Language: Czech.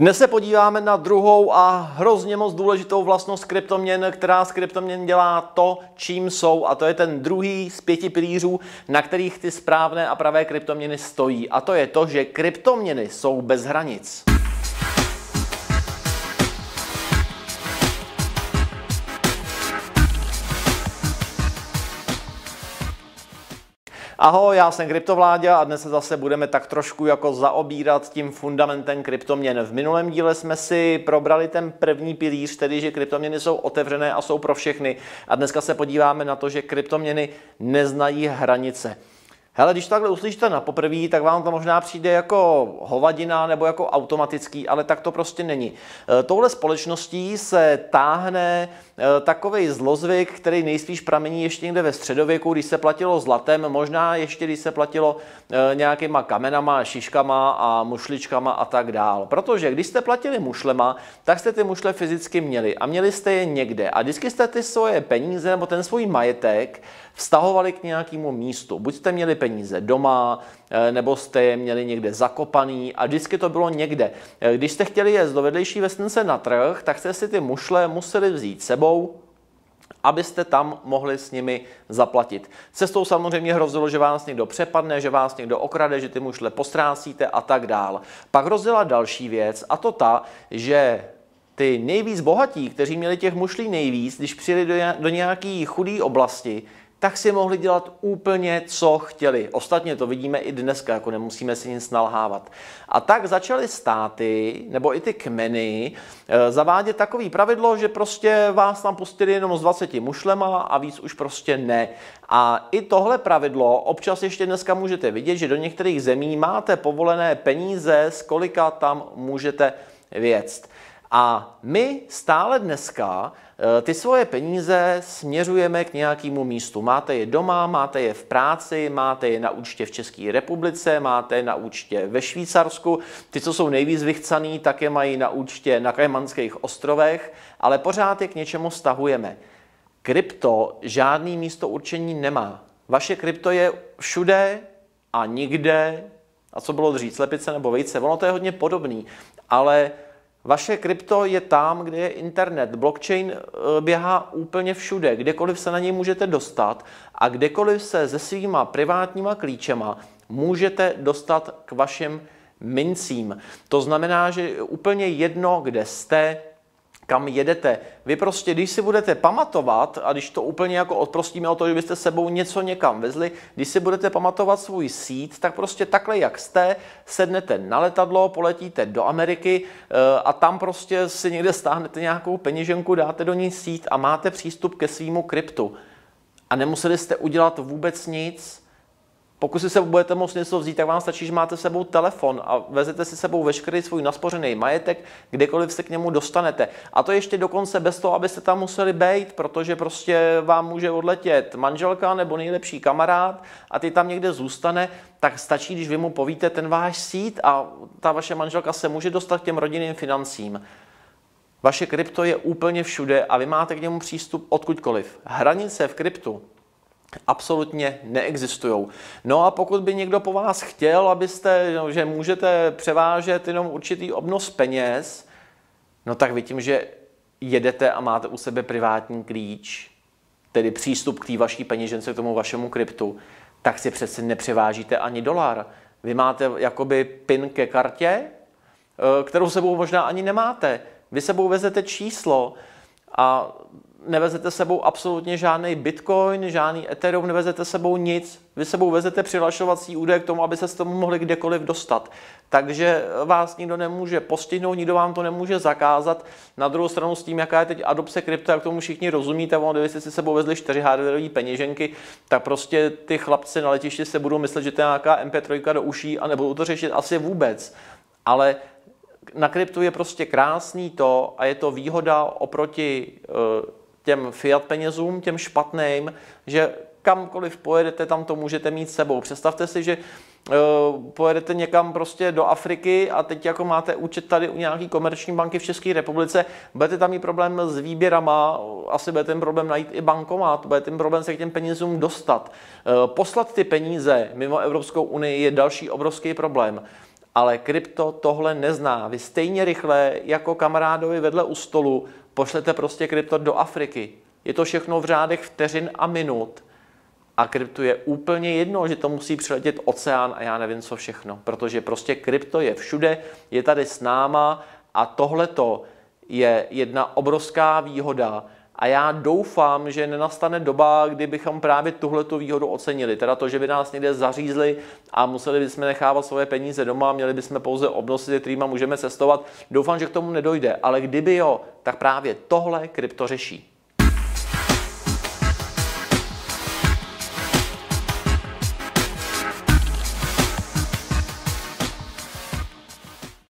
Dnes se podíváme na druhou a hrozně moc důležitou vlastnost kryptoměn, která z kryptoměn dělá to, čím jsou, a to je ten druhý z pěti pilířů, na kterých ty správné a pravé kryptoměny stojí. A to je to, že kryptoměny jsou bez hranic. Ahoj, já jsem Kryptovládě a dnes se zase budeme tak trošku jako zaobírat tím fundamentem kryptoměn. V minulém díle jsme si probrali ten první pilíř, tedy že kryptoměny jsou otevřené a jsou pro všechny. A dneska se podíváme na to, že kryptoměny neznají hranice. Hele, když takhle uslyšíte na poprvé, tak vám to možná přijde jako hovadina nebo jako automatický, ale tak to prostě není. E, touhle společností se táhne e, takový zlozvyk, který nejspíš pramení ještě někde ve středověku, když se platilo zlatem, možná ještě když se platilo e, nějakýma kamenama, šiškama a mušličkama a tak dál. Protože když jste platili mušlema, tak jste ty mušle fyzicky měli a měli jste je někde. A vždycky jste ty svoje peníze nebo ten svůj majetek vztahovali k nějakému místu. Buď jste měli peníze doma, eh, nebo jste je měli někde zakopaný a vždycky to bylo někde. Eh, když jste chtěli jet do vedlejší vesnice na trh, tak jste si ty mušle museli vzít sebou, abyste tam mohli s nimi zaplatit. Cestou samozřejmě hrozilo, že vás někdo přepadne, že vás někdo okrade, že ty mušle postrácíte a tak dál. Pak hrozila další věc a to ta, že ty nejvíc bohatí, kteří měli těch mušlí nejvíc, když přijeli do, do nějaké chudé oblasti, tak si mohli dělat úplně, co chtěli. Ostatně to vidíme i dneska, jako nemusíme si nic nalhávat. A tak začaly státy, nebo i ty kmeny, eh, zavádět takový pravidlo, že prostě vás tam pustili jenom s 20 mušlema a víc už prostě ne. A i tohle pravidlo občas ještě dneska můžete vidět, že do některých zemí máte povolené peníze, z kolika tam můžete věct. A my stále dneska ty svoje peníze směřujeme k nějakému místu. Máte je doma, máte je v práci, máte je na účtě v České republice, máte je na účtě ve Švýcarsku. Ty, co jsou nejvíc vychcaný, tak je mají na účtě na Kajmanských ostrovech, ale pořád je k něčemu stahujeme. Krypto žádný místo určení nemá. Vaše krypto je všude a nikde. A co bylo dřív, slepice nebo vejce? Ono to je hodně podobný, ale vaše krypto je tam, kde je internet. Blockchain eh, běhá úplně všude, kdekoliv se na něj můžete dostat a kdekoliv se se svýma privátníma klíčema můžete dostat k vašim mincím. To znamená, že úplně jedno, kde jste, kam jedete. Vy prostě, když si budete pamatovat, a když to úplně jako odprostíme o to, že byste sebou něco někam vezli, když si budete pamatovat svůj sít, tak prostě takhle, jak jste, sednete na letadlo, poletíte do Ameriky eh, a tam prostě si někde stáhnete nějakou peněženku, dáte do ní sít a máte přístup ke svýmu kryptu. A nemuseli jste udělat vůbec nic, pokud si se budete moct něco vzít, tak vám stačí, že máte sebou telefon a vezete si sebou veškerý svůj naspořený majetek, kdekoliv se k němu dostanete. A to ještě dokonce bez toho, abyste tam museli být, protože prostě vám může odletět manželka nebo nejlepší kamarád a ty tam někde zůstane, tak stačí, když vy mu povíte ten váš sít a ta vaše manželka se může dostat k těm rodinným financím. Vaše krypto je úplně všude a vy máte k němu přístup odkudkoliv. Hranice v kryptu absolutně neexistují. No a pokud by někdo po vás chtěl, abyste, no, že můžete převážet jenom určitý obnos peněz, no tak vy tím, že jedete a máte u sebe privátní klíč, tedy přístup k té vaší peněžence, k tomu vašemu kryptu, tak si přece nepřevážíte ani dolar. Vy máte jakoby pin ke kartě, eh, kterou sebou možná ani nemáte. Vy sebou vezete číslo a nevezete sebou absolutně žádný bitcoin, žádný ethereum, nevezete sebou nic. Vy sebou vezete přihlašovací údaje k tomu, aby se s tomu mohli kdekoliv dostat. Takže vás nikdo nemůže postihnout, nikdo vám to nemůže zakázat. Na druhou stranu s tím, jaká je teď adopce krypto, jak tomu všichni rozumíte, ono, kdybyste si sebou vezli 4 hardwareové peněženky, tak prostě ty chlapci na letišti se budou myslet, že to je nějaká MP3 do uší a nebudou to řešit asi vůbec. Ale na kryptu je prostě krásný to a je to výhoda oproti uh, těm fiat penězům, těm špatným, že kamkoliv pojedete, tam to můžete mít sebou. Představte si, že uh, pojedete někam prostě do Afriky a teď jako máte účet tady u nějaký komerční banky v České republice, budete tam mít problém s výběrama, asi budete mít problém najít i bankomat, budete mít problém se k těm penězům dostat. Uh, poslat ty peníze mimo Evropskou unii je další obrovský problém. Ale krypto tohle nezná. Vy stejně rychle jako kamarádovi vedle u stolu pošlete prostě krypto do Afriky. Je to všechno v řádech vteřin a minut. A krypto je úplně jedno, že to musí přiletět oceán a já nevím co všechno. Protože prostě krypto je všude, je tady s náma a tohleto je jedna obrovská výhoda, a já doufám, že nenastane doba, kdy bychom právě tuhle tu výhodu ocenili. Teda to, že by nás někde zařízli a museli bychom nechávat svoje peníze doma, měli bychom pouze obnosy, kterými můžeme cestovat. Doufám, že k tomu nedojde, ale kdyby jo, tak právě tohle krypto řeší.